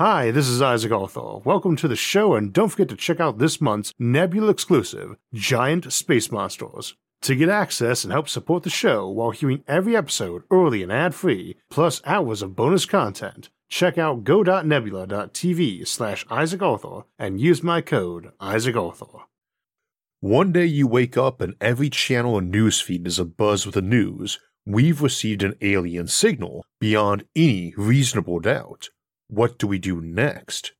Hi, this is Isaac Arthur. Welcome to the show, and don't forget to check out this month's Nebula exclusive, Giant Space Monsters. To get access and help support the show while hearing every episode early and ad free, plus hours of bonus content, check out go.nebula.tv slash Isaac Arthur and use my code Isaac Arthur. One day you wake up and every channel and newsfeed is abuzz with the news. We've received an alien signal beyond any reasonable doubt. What do we do next?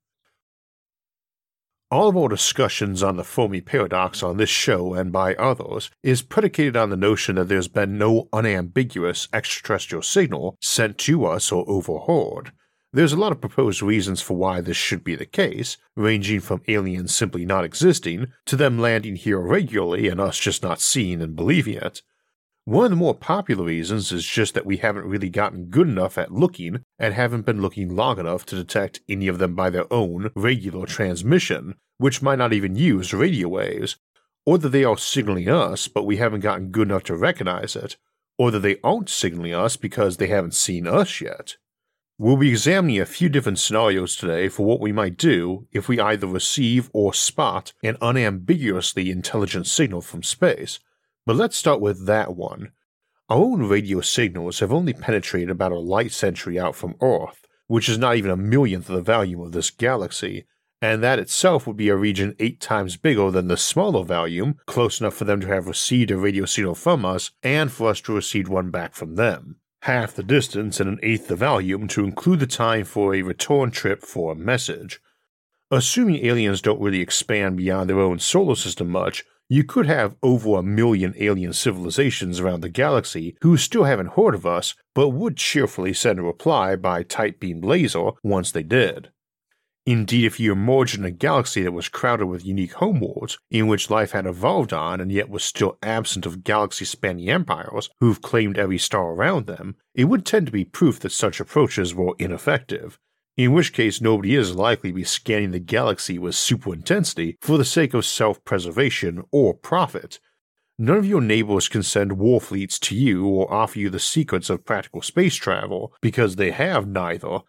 All of our discussions on the Fermi paradox on this show and by others is predicated on the notion that there's been no unambiguous extraterrestrial signal sent to us or overheard. There's a lot of proposed reasons for why this should be the case, ranging from aliens simply not existing to them landing here regularly and us just not seeing and believing it. One of the more popular reasons is just that we haven't really gotten good enough at looking and haven't been looking long enough to detect any of them by their own regular transmission, which might not even use radio waves, or that they are signaling us but we haven't gotten good enough to recognize it, or that they aren't signaling us because they haven't seen us yet. We'll be examining a few different scenarios today for what we might do if we either receive or spot an unambiguously intelligent signal from space but let's start with that one. Our own radio signals have only penetrated about a light century out from Earth, which is not even a millionth of the volume of this galaxy, and that itself would be a region eight times bigger than the smaller volume, close enough for them to have received a radio signal from us and for us to receive one back from them. Half the distance and an eighth the volume to include the time for a return trip for a message. Assuming aliens don't really expand beyond their own solar system much, you could have over a million alien civilizations around the galaxy who still haven't heard of us, but would cheerfully send a reply by tight beam laser once they did. Indeed, if you emerged in a galaxy that was crowded with unique homeworlds, in which life had evolved on and yet was still absent of galaxy spanning empires who've claimed every star around them, it would tend to be proof that such approaches were ineffective, in which case nobody is likely to be scanning the galaxy with super intensity for the sake of self preservation or profit. None of your neighbors can send war fleets to you or offer you the secrets of practical space travel because they have neither.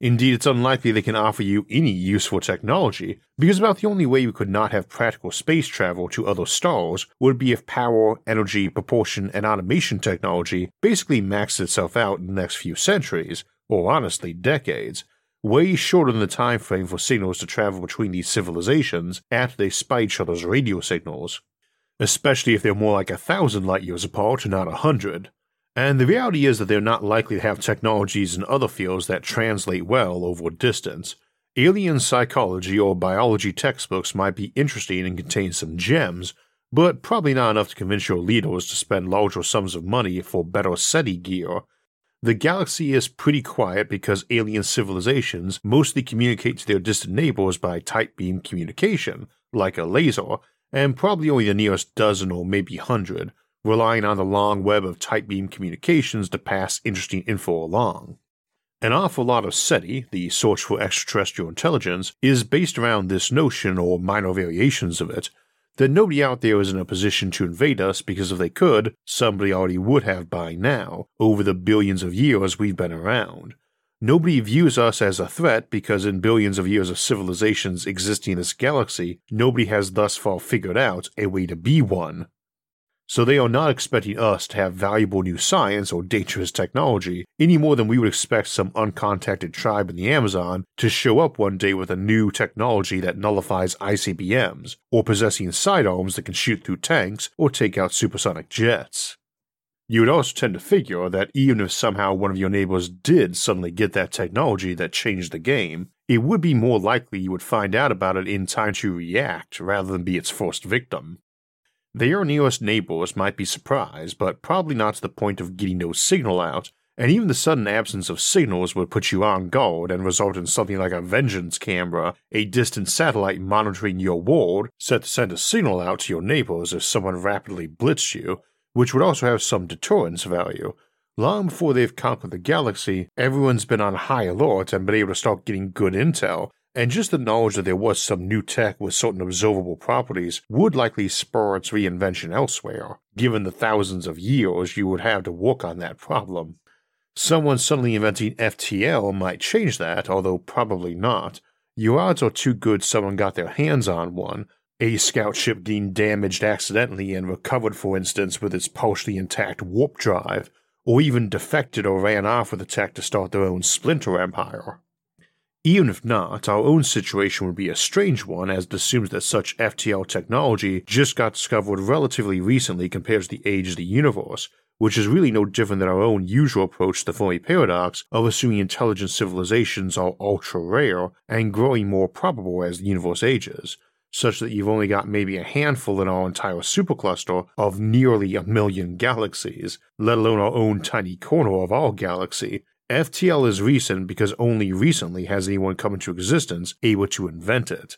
Indeed, it's unlikely they can offer you any useful technology, because about the only way we could not have practical space travel to other stars would be if power, energy, propulsion, and automation technology basically maxed itself out in the next few centuries, or honestly decades way shorter than the time frame for signals to travel between these civilizations after they spy each other's radio signals, especially if they're more like a thousand light years apart not a hundred. And the reality is that they're not likely to have technologies in other fields that translate well over distance. Alien psychology or biology textbooks might be interesting and contain some gems, but probably not enough to convince your leaders to spend larger sums of money for better SETI gear the galaxy is pretty quiet because alien civilizations mostly communicate to their distant neighbors by tight beam communication, like a laser, and probably only the nearest dozen or maybe hundred, relying on the long web of tight beam communications to pass interesting info along. An awful lot of SETI, the search for extraterrestrial intelligence, is based around this notion or minor variations of it, that nobody out there is in a position to invade us because if they could, somebody already would have by now, over the billions of years we've been around. Nobody views us as a threat because in billions of years of civilizations existing in this galaxy, nobody has thus far figured out a way to be one so they are not expecting us to have valuable new science or dangerous technology any more than we would expect some uncontacted tribe in the Amazon to show up one day with a new technology that nullifies ICBMs, or possessing sidearms that can shoot through tanks or take out supersonic jets. You would also tend to figure that even if somehow one of your neighbors did suddenly get that technology that changed the game, it would be more likely you would find out about it in time to react rather than be its first victim. Their nearest neighbors might be surprised, but probably not to the point of getting no signal out, and even the sudden absence of signals would put you on guard and result in something like a vengeance camera, a distant satellite monitoring your world, set to send a signal out to your neighbors if someone rapidly blitzed you, which would also have some deterrence value. Long before they've conquered the galaxy, everyone's been on high alert and been able to start getting good intel, and just the knowledge that there was some new tech with certain observable properties would likely spur its reinvention elsewhere, given the thousands of years you would have to work on that problem. Someone suddenly inventing FTL might change that, although probably not. Your odds are too good someone got their hands on one, a scout ship being damaged accidentally and recovered, for instance, with its partially intact warp drive, or even defected or ran off with the tech to start their own splinter empire. Even if not, our own situation would be a strange one as it assumes that such FTL technology just got discovered relatively recently compared to the age of the universe, which is really no different than our own usual approach to the Fermi paradox of assuming intelligent civilizations are ultra rare and growing more probable as the universe ages, such that you've only got maybe a handful in our entire supercluster of nearly a million galaxies, let alone our own tiny corner of our galaxy. FTL is recent because only recently has anyone come into existence able to invent it.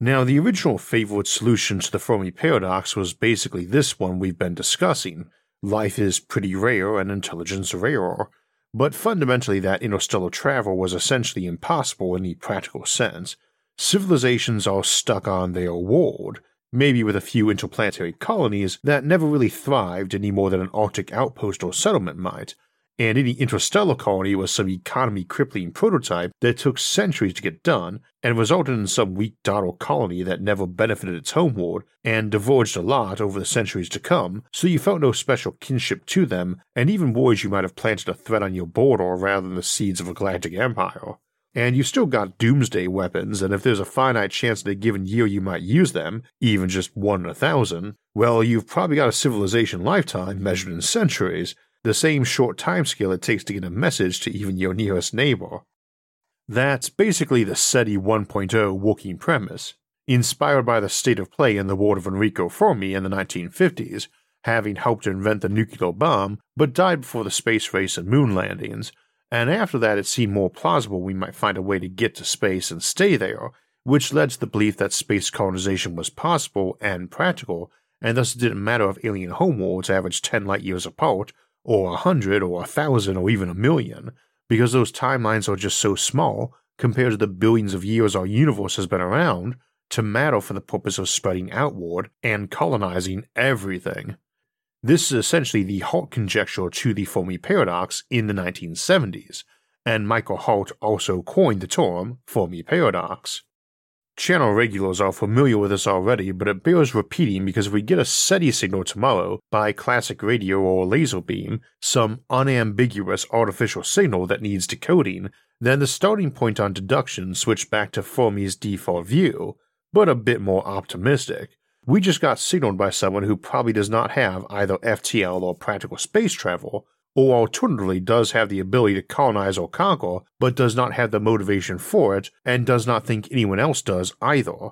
Now, the original favorite solution to the Fermi paradox was basically this one we've been discussing. Life is pretty rare and intelligence rarer, but fundamentally, that interstellar travel was essentially impossible in the practical sense. Civilizations are stuck on their world, maybe with a few interplanetary colonies that never really thrived any more than an Arctic outpost or settlement might, and any interstellar colony was some economy crippling prototype that took centuries to get done and resulted in some weak dottle colony that never benefited its homeworld and diverged a lot over the centuries to come, so you felt no special kinship to them and even worried you might have planted a threat on your border rather than the seeds of a galactic empire. And you've still got doomsday weapons, and if there's a finite chance in a given year you might use them, even just one in a thousand, well, you've probably got a civilization lifetime measured in centuries, the same short timescale it takes to get a message to even your nearest neighbor. That's basically the SETI 1.0 working premise, inspired by the state of play in the world of Enrico Fermi in the 1950s, having helped to invent the nuclear bomb but died before the space race and moon landings, and after that it seemed more plausible we might find a way to get to space and stay there, which led to the belief that space colonization was possible and practical, and thus it didn't matter if alien homeworlds averaged 10 light years apart, or a 100, or a 1,000, or even a million, because those timelines are just so small compared to the billions of years our universe has been around to matter for the purpose of spreading outward and colonizing everything. This is essentially the Hart conjecture to the Fermi paradox in the 1970s, and Michael Hart also coined the term Fermi paradox. Channel regulars are familiar with this already, but it bears repeating because if we get a SETI signal tomorrow by classic radio or laser beam, some unambiguous artificial signal that needs decoding, then the starting point on deduction switched back to Fermi's default view, but a bit more optimistic, we just got signaled by someone who probably does not have either FTL or practical space travel, or alternatively does have the ability to colonize or conquer, but does not have the motivation for it, and does not think anyone else does either,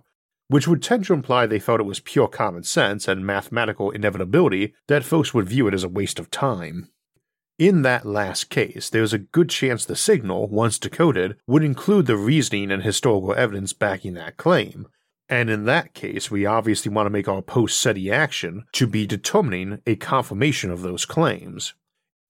which would tend to imply they felt it was pure common sense and mathematical inevitability that folks would view it as a waste of time. In that last case, there's a good chance the signal, once decoded, would include the reasoning and historical evidence backing that claim, and in that case, we obviously want to make our post SETI action to be determining a confirmation of those claims.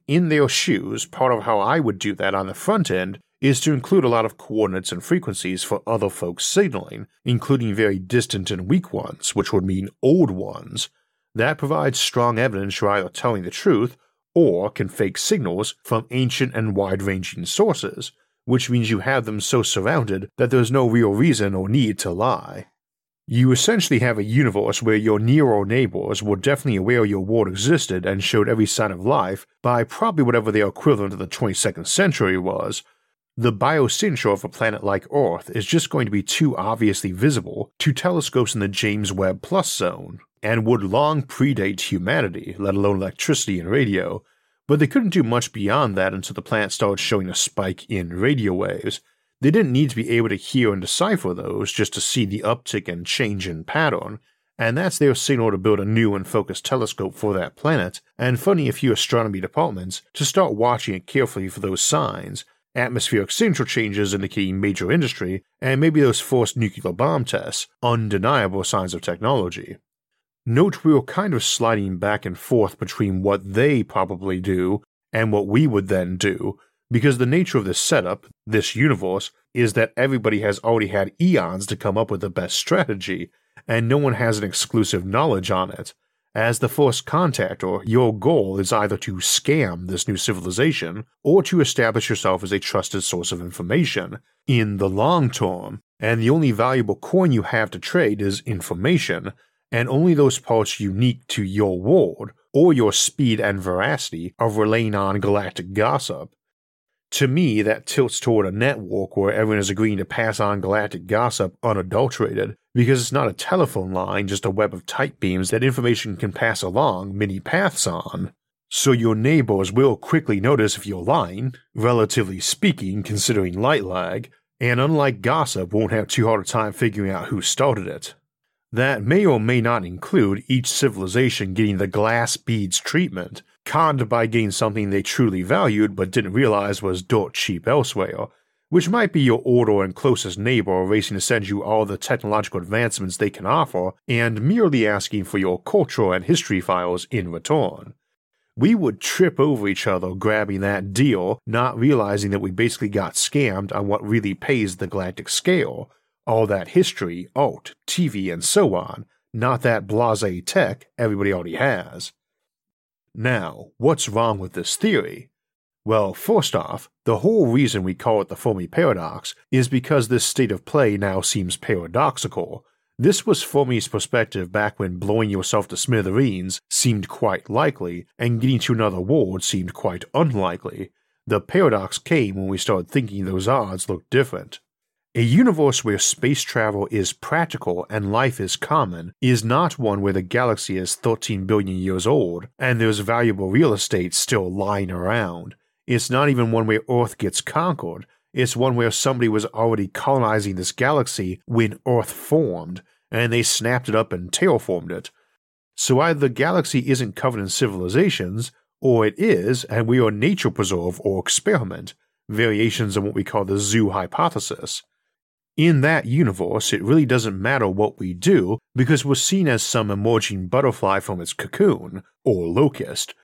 In their shoes, part of how I would do that on the front end is to include a lot of coordinates and frequencies for other folks' signaling, including very distant and weak ones, which would mean old ones. That provides strong evidence you're either telling the truth or can fake signals from ancient and wide ranging sources, which means you have them so surrounded that there's no real reason or need to lie. You essentially have a universe where your near neighbors were definitely aware your world existed and showed every sign of life by probably whatever their equivalent of the 22nd century was. The biosignature of a planet like Earth is just going to be too obviously visible to telescopes in the James Webb Plus zone, and would long predate humanity, let alone electricity and radio, but they couldn't do much beyond that until the planet started showing a spike in radio waves, they didn't need to be able to hear and decipher those just to see the uptick and change in pattern, and that's their signal to build a new and focused telescope for that planet and funding a few astronomy departments to start watching it carefully for those signs, atmospheric signature changes indicating major industry, and maybe those forced nuclear bomb tests, undeniable signs of technology. Note we were kind of sliding back and forth between what they probably do and what we would then do, because the nature of this setup, this universe, is that everybody has already had eons to come up with the best strategy, and no one has an exclusive knowledge on it. As the first contact, or your goal is either to scam this new civilization or to establish yourself as a trusted source of information in the long term, and the only valuable coin you have to trade is information, and only those parts unique to your world or your speed and veracity of relaying on galactic gossip. To me, that tilts toward a network where everyone is agreeing to pass on galactic gossip unadulterated because it's not a telephone line, just a web of tight beams that information can pass along many paths on. So your neighbors will quickly notice if you're lying, relatively speaking, considering light lag, and unlike gossip, won't have too hard a time figuring out who started it. That may or may not include each civilization getting the glass beads treatment, conned by getting something they truly valued but didn't realize was dirt cheap elsewhere, which might be your older and closest neighbor racing to send you all the technological advancements they can offer and merely asking for your cultural and history files in return. We would trip over each other grabbing that deal, not realizing that we basically got scammed on what really pays the galactic scale all that history, art, TV, and so on, not that blase tech everybody already has. Now, what's wrong with this theory? Well, first off, the whole reason we call it the Fermi paradox is because this state of play now seems paradoxical. This was Fermi's perspective back when blowing yourself to smithereens seemed quite likely and getting to another world seemed quite unlikely. The paradox came when we started thinking those odds looked different. A universe where space travel is practical and life is common is not one where the galaxy is 13 billion years old and there's valuable real estate still lying around. It's not even one where Earth gets conquered, it's one where somebody was already colonizing this galaxy when Earth formed, and they snapped it up and terraformed it. So either the galaxy isn't covered in civilizations, or it is, and we are nature preserve or experiment, variations on what we call the zoo hypothesis. In that universe, it really doesn't matter what we do because we're seen as some emerging butterfly from its cocoon, or locust.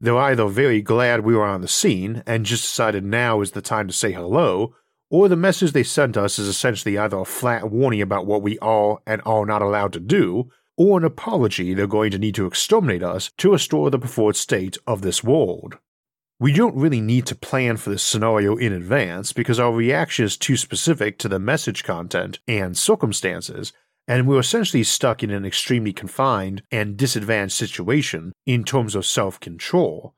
They're either very glad we are on the scene and just decided now is the time to say hello, or the message they sent us is essentially either a flat warning about what we are and are not allowed to do, or an apology they're going to need to exterminate us to restore the preferred state of this world. We don't really need to plan for this scenario in advance because our reaction is too specific to the message content and circumstances, and we're essentially stuck in an extremely confined and disadvantaged situation in terms of self control.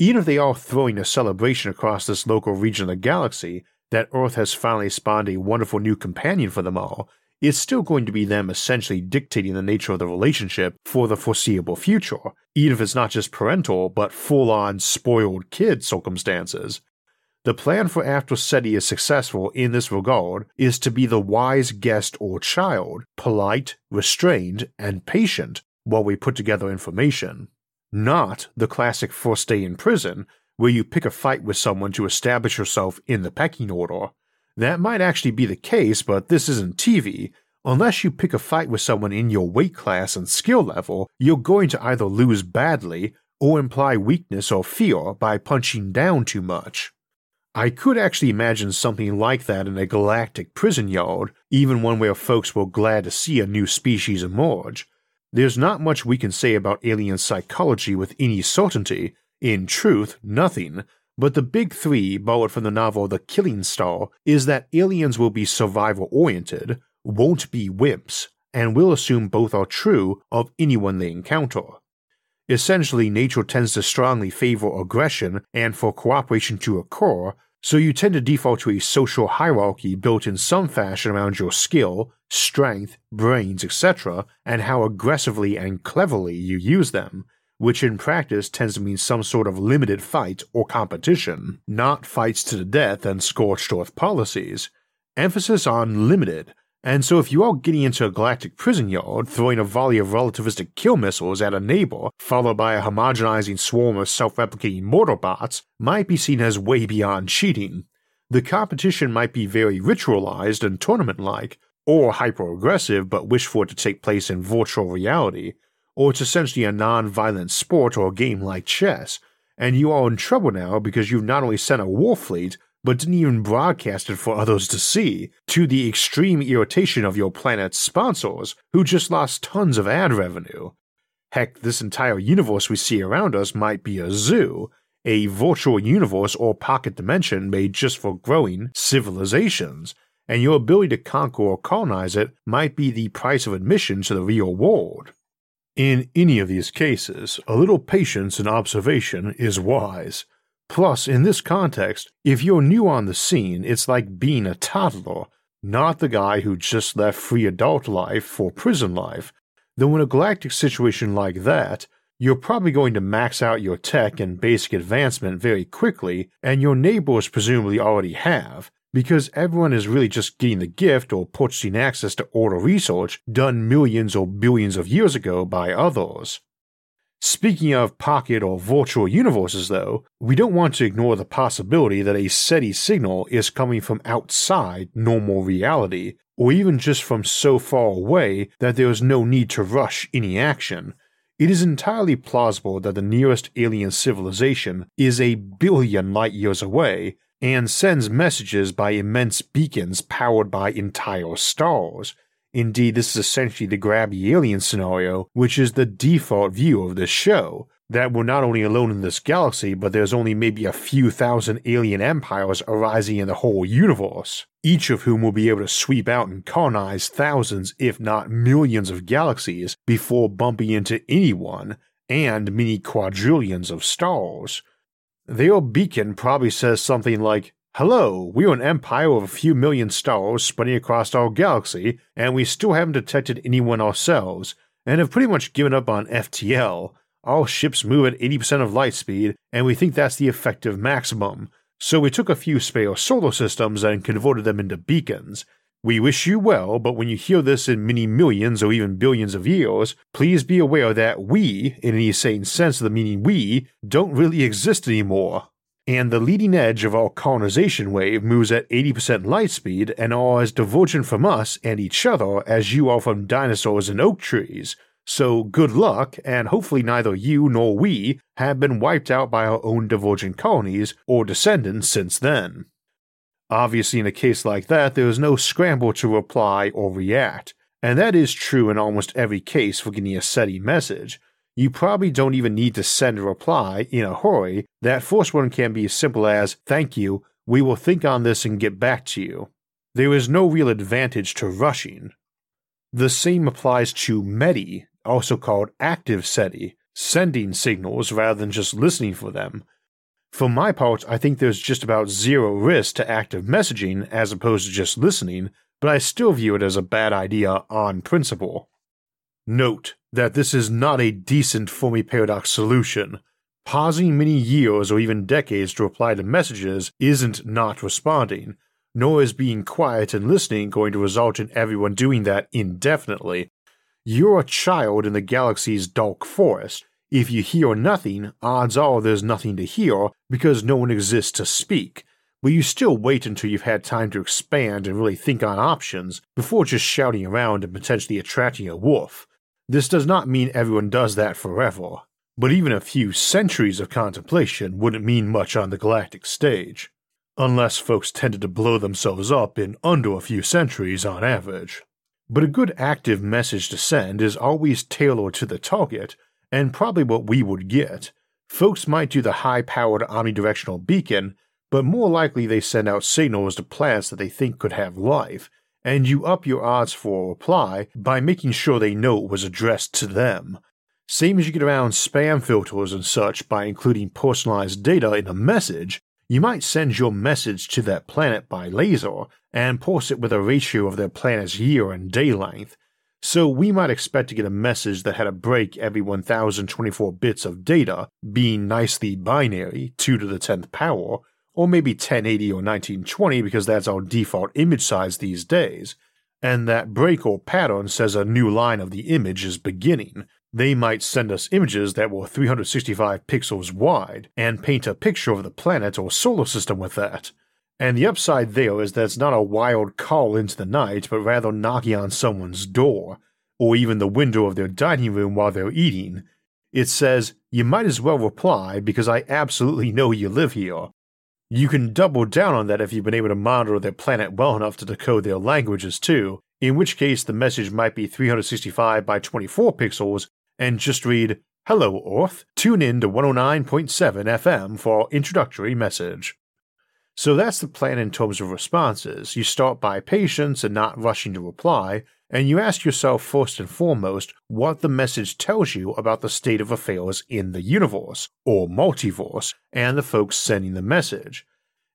Even if they are throwing a celebration across this local region of the galaxy that Earth has finally spawned a wonderful new companion for them all, it's still going to be them essentially dictating the nature of the relationship for the foreseeable future, even if it's not just parental but full on spoiled kid circumstances. The plan for after SETI is successful in this regard is to be the wise guest or child, polite, restrained, and patient while we put together information. Not the classic first day in prison, where you pick a fight with someone to establish yourself in the pecking order, that might actually be the case, but this isn't TV. Unless you pick a fight with someone in your weight class and skill level, you're going to either lose badly or imply weakness or fear by punching down too much. I could actually imagine something like that in a galactic prison yard, even one where folks were glad to see a new species emerge. There's not much we can say about alien psychology with any certainty, in truth, nothing, but the big three, borrowed from the novel The Killing Star, is that aliens will be survival oriented, won't be wimps, and will assume both are true of anyone they encounter. Essentially, nature tends to strongly favor aggression and for cooperation to occur, so you tend to default to a social hierarchy built in some fashion around your skill, strength, brains, etc., and how aggressively and cleverly you use them, which in practice tends to mean some sort of limited fight or competition, not fights to the death and scorched earth policies. Emphasis on limited, and so if you are getting into a galactic prison yard, throwing a volley of relativistic kill missiles at a neighbor, followed by a homogenizing swarm of self-replicating mortar bots, might be seen as way beyond cheating. The competition might be very ritualized and tournament-like, or hyper-aggressive but wish for it to take place in virtual reality, or it's essentially a non violent sport or game like chess, and you are in trouble now because you've not only sent a war fleet, but didn't even broadcast it for others to see, to the extreme irritation of your planet's sponsors, who just lost tons of ad revenue. Heck, this entire universe we see around us might be a zoo, a virtual universe or pocket dimension made just for growing civilizations, and your ability to conquer or colonize it might be the price of admission to the real world. In any of these cases, a little patience and observation is wise. Plus, in this context, if you're new on the scene, it's like being a toddler, not the guy who just left free adult life for prison life. Though in a galactic situation like that, you're probably going to max out your tech and basic advancement very quickly, and your neighbors presumably already have, because everyone is really just getting the gift or purchasing access to order research done millions or billions of years ago by others. Speaking of pocket or virtual universes, though, we don't want to ignore the possibility that a SETI signal is coming from outside normal reality, or even just from so far away that there is no need to rush any action. It is entirely plausible that the nearest alien civilization is a billion light years away, and sends messages by immense beacons powered by entire stars. Indeed, this is essentially the grabby alien scenario, which is the default view of this show. That we're not only alone in this galaxy, but there's only maybe a few thousand alien empires arising in the whole universe, each of whom will be able to sweep out and colonize thousands, if not millions, of galaxies before bumping into anyone, and many quadrillions of stars. Their beacon probably says something like, Hello, we're an empire of a few million stars spreading across our galaxy, and we still haven't detected anyone ourselves, and have pretty much given up on FTL. Our ships move at 80% of light speed, and we think that's the effective maximum. So we took a few spare solar systems and converted them into beacons. We wish you well, but when you hear this in many millions or even billions of years, please be aware that we, in any sane sense of the meaning we, don't really exist anymore. And the leading edge of our colonization wave moves at 80% light speed and are as divergent from us and each other as you are from dinosaurs and oak trees. So good luck, and hopefully neither you nor we have been wiped out by our own divergent colonies or descendants since then. Obviously, in a case like that, there is no scramble to reply or react, and that is true in almost every case for getting a SETI message. You probably don't even need to send a reply in a hurry. That first one can be as simple as, Thank you, we will think on this and get back to you. There is no real advantage to rushing. The same applies to METI, also called active SETI, sending signals rather than just listening for them. For my part, I think there's just about zero risk to active messaging as opposed to just listening, but I still view it as a bad idea on principle. Note that this is not a decent Fermi paradox solution. Pausing many years or even decades to reply to messages isn't not responding, nor is being quiet and listening going to result in everyone doing that indefinitely. You're a child in the galaxy's dark forest, if you hear nothing, odds are there's nothing to hear because no one exists to speak, but you still wait until you've had time to expand and really think on options before just shouting around and potentially attracting a wolf. This does not mean everyone does that forever, but even a few centuries of contemplation wouldn't mean much on the galactic stage, unless folks tended to blow themselves up in under a few centuries on average. But a good active message to send is always tailored to the target and probably what we would get. Folks might do the high powered omnidirectional beacon, but more likely they send out signals to planets that they think could have life, and you up your odds for a reply by making sure they know it was addressed to them. Same as you get around spam filters and such by including personalized data in a message, you might send your message to that planet by laser and pulse it with a ratio of their planet's year and day length, so we might expect to get a message that had a break every 1024 bits of data, being nicely binary, 2 to the 10th power, or maybe 1080 or 1920 because that's our default image size these days, and that break or pattern says a new line of the image is beginning. They might send us images that were 365 pixels wide and paint a picture of the planet or solar system with that. And the upside there is that it's not a wild call into the night, but rather knocking on someone's door, or even the window of their dining room while they're eating. It says, You might as well reply because I absolutely know you live here. You can double down on that if you've been able to monitor their planet well enough to decode their languages too, in which case the message might be 365 by 24 pixels and just read, Hello, Earth. Tune in to 109.7 FM for our introductory message. So that's the plan in terms of responses. You start by patience and not rushing to reply, and you ask yourself first and foremost what the message tells you about the state of affairs in the universe, or multiverse, and the folks sending the message.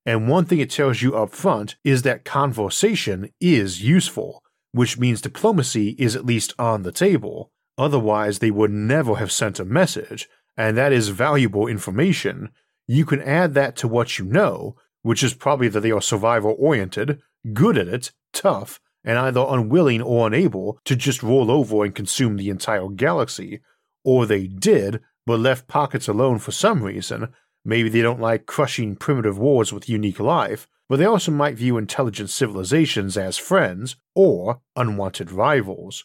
And one thing it tells you up front is that conversation is useful, which means diplomacy is at least on the table. Otherwise, they would never have sent a message, and that is valuable information. You can add that to what you know, which is probably that they are survival oriented, good at it, tough, and either unwilling or unable to just roll over and consume the entire galaxy, or they did, but left pockets alone for some reason. Maybe they don't like crushing primitive wars with unique life, but they also might view intelligent civilizations as friends or unwanted rivals.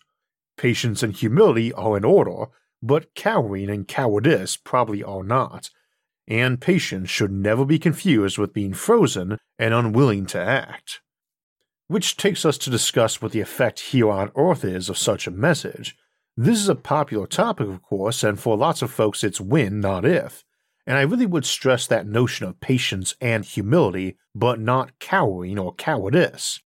Patience and humility are in order, but cowering and cowardice probably are not. And patience should never be confused with being frozen and unwilling to act. Which takes us to discuss what the effect here on Earth is of such a message. This is a popular topic, of course, and for lots of folks it's when, not if. And I really would stress that notion of patience and humility, but not cowering or cowardice.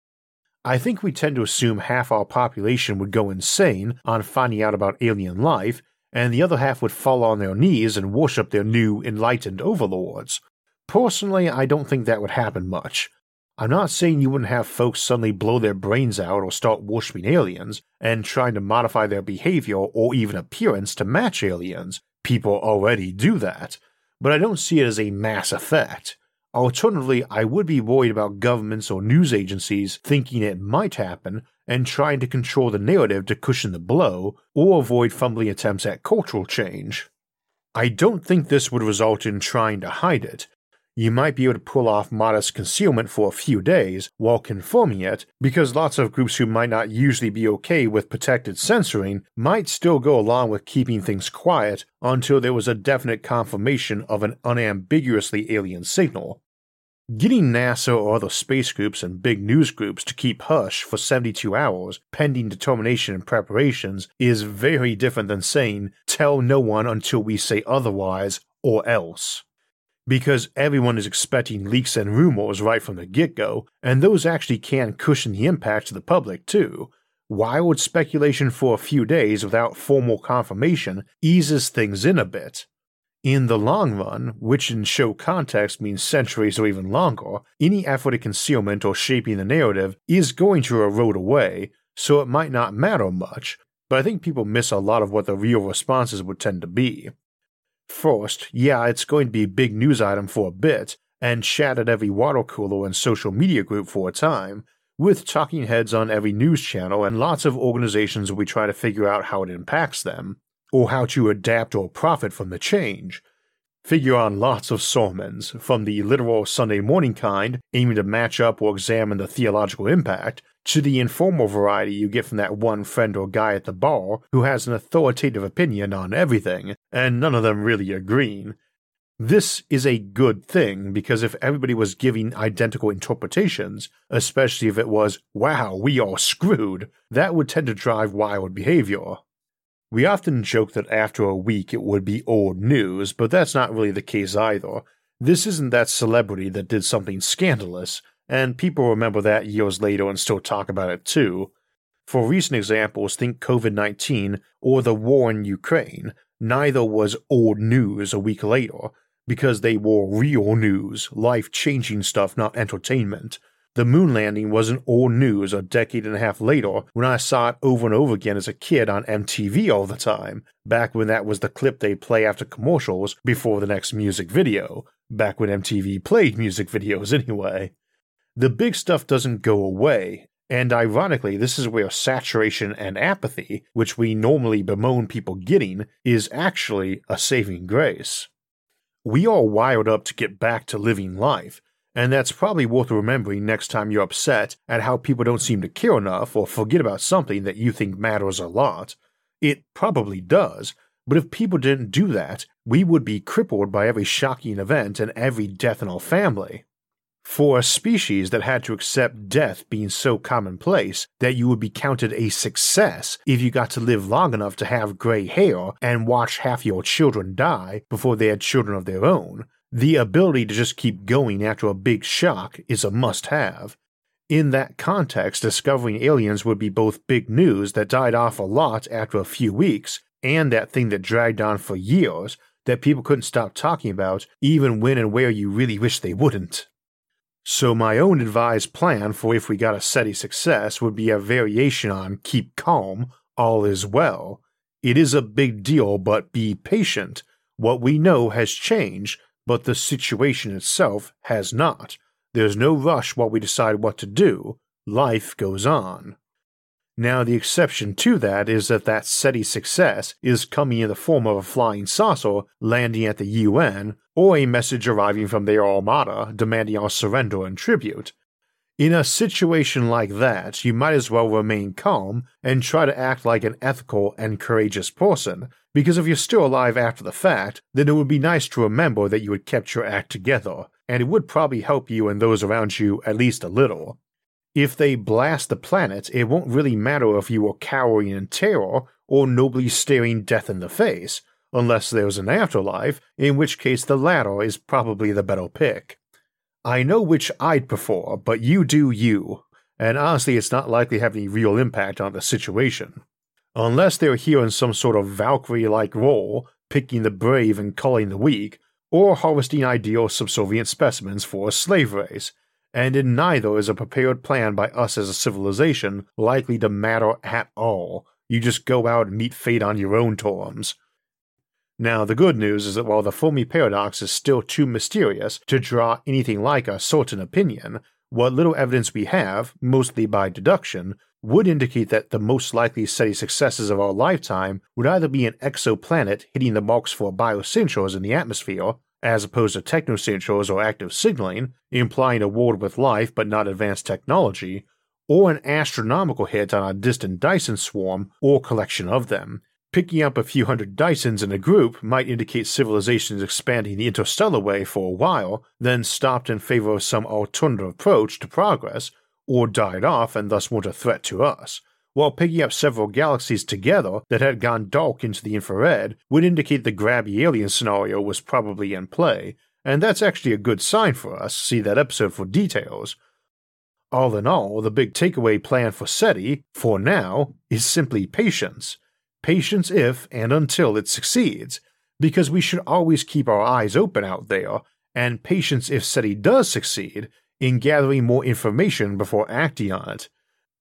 I think we tend to assume half our population would go insane on finding out about alien life, and the other half would fall on their knees and worship their new enlightened overlords. Personally, I don't think that would happen much. I'm not saying you wouldn't have folks suddenly blow their brains out or start worshipping aliens and trying to modify their behavior or even appearance to match aliens. People already do that. But I don't see it as a mass effect. Alternatively, I would be worried about governments or news agencies thinking it might happen and trying to control the narrative to cushion the blow or avoid fumbling attempts at cultural change. I don't think this would result in trying to hide it. You might be able to pull off modest concealment for a few days while confirming it, because lots of groups who might not usually be okay with protected censoring might still go along with keeping things quiet until there was a definite confirmation of an unambiguously alien signal. Getting NASA or other space groups and big news groups to keep hush for 72 hours pending determination and preparations is very different than saying, tell no one until we say otherwise or else. Because everyone is expecting leaks and rumors right from the get go, and those actually can cushion the impact to the public too. Wild speculation for a few days without formal confirmation eases things in a bit. In the long run, which in show context means centuries or even longer, any effort at concealment or shaping the narrative is going to erode away, so it might not matter much, but I think people miss a lot of what the real responses would tend to be. First, yeah, it's going to be a big news item for a bit, and chat at every water cooler and social media group for a time, with talking heads on every news channel and lots of organizations will be trying to figure out how it impacts them, or how to adapt or profit from the change. Figure on lots of sermons, from the literal Sunday morning kind, aiming to match up or examine the theological impact, to the informal variety you get from that one friend or guy at the bar who has an authoritative opinion on everything, and none of them really agreeing. This is a good thing because if everybody was giving identical interpretations, especially if it was, wow, we are screwed, that would tend to drive wild behavior. We often joke that after a week it would be old news, but that's not really the case either. This isn't that celebrity that did something scandalous, and people remember that years later and still talk about it too. For recent examples, think COVID 19 or the war in Ukraine. Neither was old news a week later, because they were real news, life changing stuff, not entertainment. The moon landing wasn't old news a decade and a half later when I saw it over and over again as a kid on MTV all the time, back when that was the clip they play after commercials before the next music video, back when MTV played music videos anyway. The big stuff doesn't go away, and ironically, this is where saturation and apathy, which we normally bemoan people getting, is actually a saving grace. We are wired up to get back to living life, and that's probably worth remembering next time you're upset at how people don't seem to care enough or forget about something that you think matters a lot. It probably does, but if people didn't do that, we would be crippled by every shocking event and every death in our family. For a species that had to accept death being so commonplace that you would be counted a success if you got to live long enough to have gray hair and watch half your children die before they had children of their own, the ability to just keep going after a big shock is a must have. In that context, discovering aliens would be both big news that died off a lot after a few weeks and that thing that dragged on for years that people couldn't stop talking about, even when and where you really wish they wouldn't. So, my own advised plan for if we got a SETI success would be a variation on keep calm, all is well. It is a big deal, but be patient. What we know has changed, but the situation itself has not. There's no rush while we decide what to do. Life goes on. Now, the exception to that is that that SETI success is coming in the form of a flying saucer landing at the UN or a message arriving from their armada demanding our surrender and tribute. In a situation like that, you might as well remain calm and try to act like an ethical and courageous person, because if you're still alive after the fact, then it would be nice to remember that you had kept your act together, and it would probably help you and those around you at least a little. If they blast the planet, it won't really matter if you were cowering in terror or nobly staring death in the face, unless there's an afterlife, in which case the latter is probably the better pick. I know which I'd prefer, but you do you, and honestly, it's not likely to have any real impact on the situation. Unless they're here in some sort of Valkyrie like role, picking the brave and culling the weak, or harvesting ideal subservient specimens for a slave race, and in neither is a prepared plan by us as a civilization likely to matter at all. You just go out and meet fate on your own terms. Now, the good news is that while the Fermi paradox is still too mysterious to draw anything like a certain opinion, what little evidence we have, mostly by deduction, would indicate that the most likely SETI successes of our lifetime would either be an exoplanet hitting the marks for biosignatures in the atmosphere, as opposed to technosignatures or active signaling, implying a world with life but not advanced technology, or an astronomical hit on a distant Dyson swarm or collection of them. Picking up a few hundred Dysons in a group might indicate civilizations expanding the interstellar way for a while, then stopped in favor of some alternative approach to progress, or died off and thus weren't a threat to us while picking up several galaxies together that had gone dark into the infrared would indicate the grabby alien scenario was probably in play, and that's actually a good sign for us. See that episode for details. All in all, the big takeaway plan for SETI, for now, is simply patience. Patience if and until it succeeds, because we should always keep our eyes open out there, and patience if SETI does succeed in gathering more information before acting on it.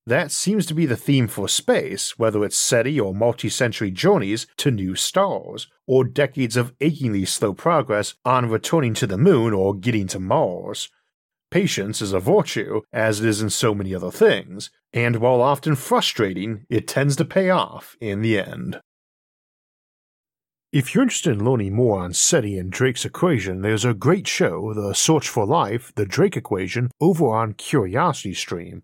That seems to be the theme for space, whether it's SETI or multi century journeys to new stars, or decades of achingly slow progress on returning to the moon or getting to Mars. Patience is a virtue, as it is in so many other things, and while often frustrating, it tends to pay off in the end. If you're interested in learning more on SETI and Drake's equation, there's a great show, The Search for Life, The Drake Equation, over on Curiosity Stream.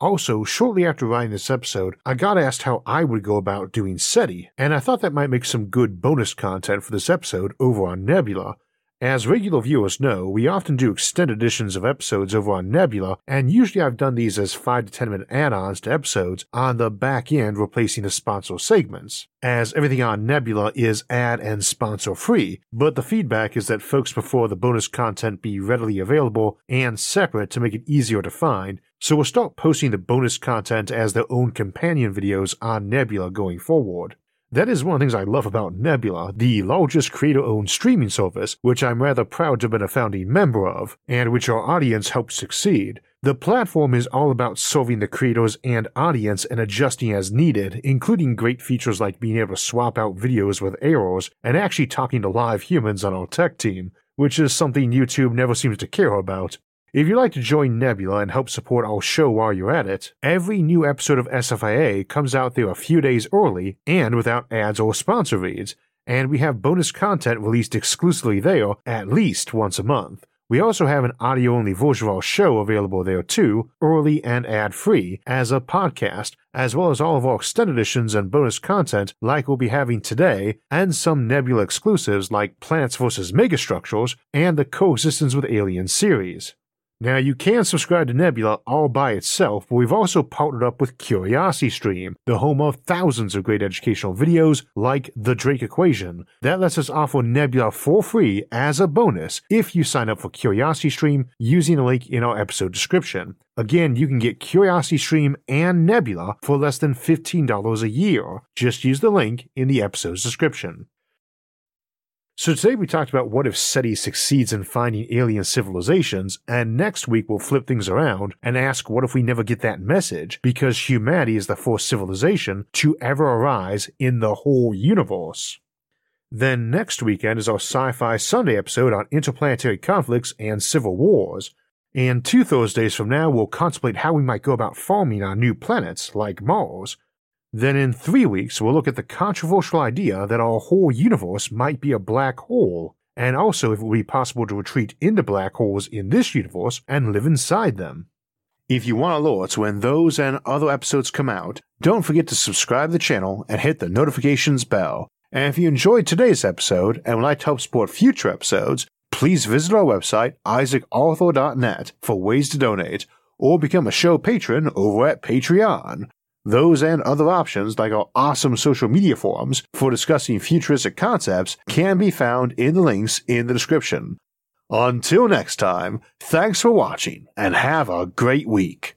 Also, shortly after writing this episode, I got asked how I would go about doing SETI, and I thought that might make some good bonus content for this episode over on Nebula. As regular viewers know, we often do extended editions of episodes over on Nebula, and usually I've done these as 5 to 10 minute add ons to episodes on the back end replacing the sponsor segments, as everything on Nebula is ad and sponsor free, but the feedback is that folks prefer the bonus content be readily available and separate to make it easier to find, so we'll start posting the bonus content as their own companion videos on Nebula going forward. That is one of the things I love about Nebula, the largest creator owned streaming service, which I'm rather proud to have been a founding member of, and which our audience helped succeed. The platform is all about serving the creators and audience and adjusting as needed, including great features like being able to swap out videos with errors and actually talking to live humans on our tech team, which is something YouTube never seems to care about. If you'd like to join Nebula and help support our show while you're at it, every new episode of SFIA comes out there a few days early and without ads or sponsor reads, and we have bonus content released exclusively there at least once a month. We also have an audio only version of our show available there too, early and ad free, as a podcast, as well as all of our extended editions and bonus content like we'll be having today, and some Nebula exclusives like Planets vs. Megastructures and the Coexistence with Aliens series. Now, you can subscribe to Nebula all by itself, but we've also partnered up with CuriosityStream, the home of thousands of great educational videos like The Drake Equation. That lets us offer Nebula for free as a bonus if you sign up for CuriosityStream using the link in our episode description. Again, you can get CuriosityStream and Nebula for less than $15 a year. Just use the link in the episode's description. So today we talked about what if SETI succeeds in finding alien civilizations, and next week we'll flip things around and ask what if we never get that message because humanity is the first civilization to ever arise in the whole universe. Then next weekend is our Sci Fi Sunday episode on interplanetary conflicts and civil wars. And two Thursdays from now, we'll contemplate how we might go about farming on new planets like Mars. Then in three weeks, we'll look at the controversial idea that our whole universe might be a black hole, and also if it would be possible to retreat into black holes in this universe and live inside them. If you want alerts when those and other episodes come out, don't forget to subscribe to the channel and hit the notifications bell. And if you enjoyed today's episode and would like to help support future episodes, please visit our website, isaacarthur.net, for ways to donate, or become a show patron over at Patreon. Those and other options, like our awesome social media forums for discussing futuristic concepts, can be found in the links in the description. Until next time, thanks for watching and have a great week.